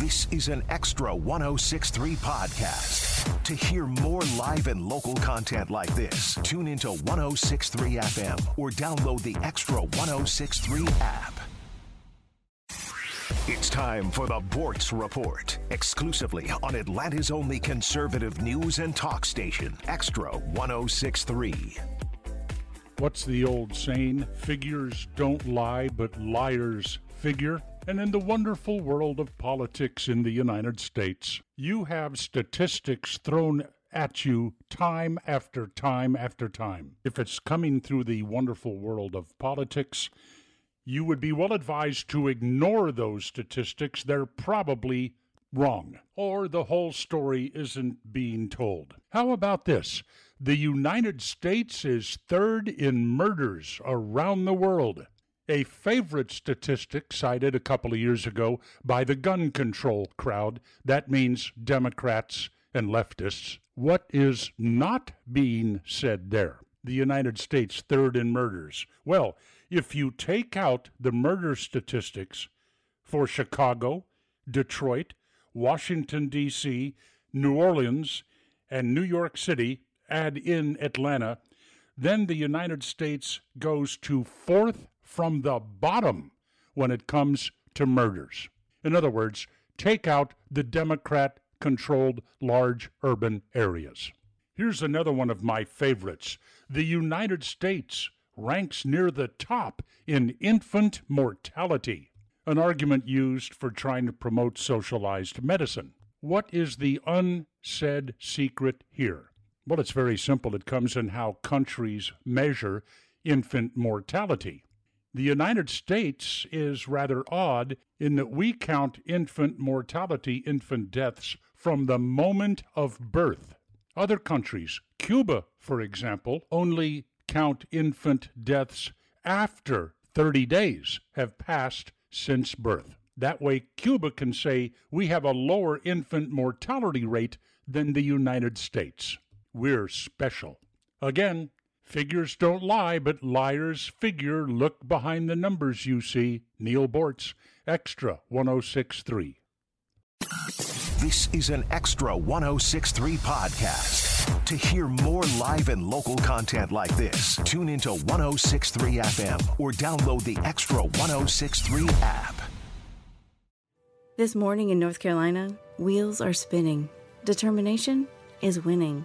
This is an extra 1063 podcast. To hear more live and local content like this, tune into 1063 FM or download the Extra 1063 app. It's time for the Boortz Report, exclusively on Atlanta's only conservative news and talk station, Extra 1063. What's the old saying? Figures don't lie, but liars figure. And in the wonderful world of politics in the United States, you have statistics thrown at you time after time after time. If it's coming through the wonderful world of politics, you would be well advised to ignore those statistics. They're probably wrong, or the whole story isn't being told. How about this? The United States is third in murders around the world. A favorite statistic cited a couple of years ago by the gun control crowd. That means Democrats and leftists. What is not being said there? The United States third in murders. Well, if you take out the murder statistics for Chicago, Detroit, Washington, D.C., New Orleans, and New York City, add in Atlanta, then the United States goes to fourth from the bottom when it comes to murders. In other words, take out the Democrat controlled large urban areas. Here's another one of my favorites. The United States ranks near the top in infant mortality, an argument used for trying to promote socialized medicine. What is the unsaid secret here? Well, it's very simple. It comes in how countries measure infant mortality. The United States is rather odd in that we count infant mortality, infant deaths, from the moment of birth. Other countries, Cuba, for example, only count infant deaths after 30 days have passed since birth. That way, Cuba can say we have a lower infant mortality rate than the United States. We're special. Again, Figures don't lie, but liars figure. Look behind the numbers you see. Neal Boortz, Extra 1063. This is an Extra 1063 podcast. To hear more live and local content like this, tune into 1063 FM or download the Extra 1063 app. This morning in North Carolina, wheels are spinning. Determination is winning.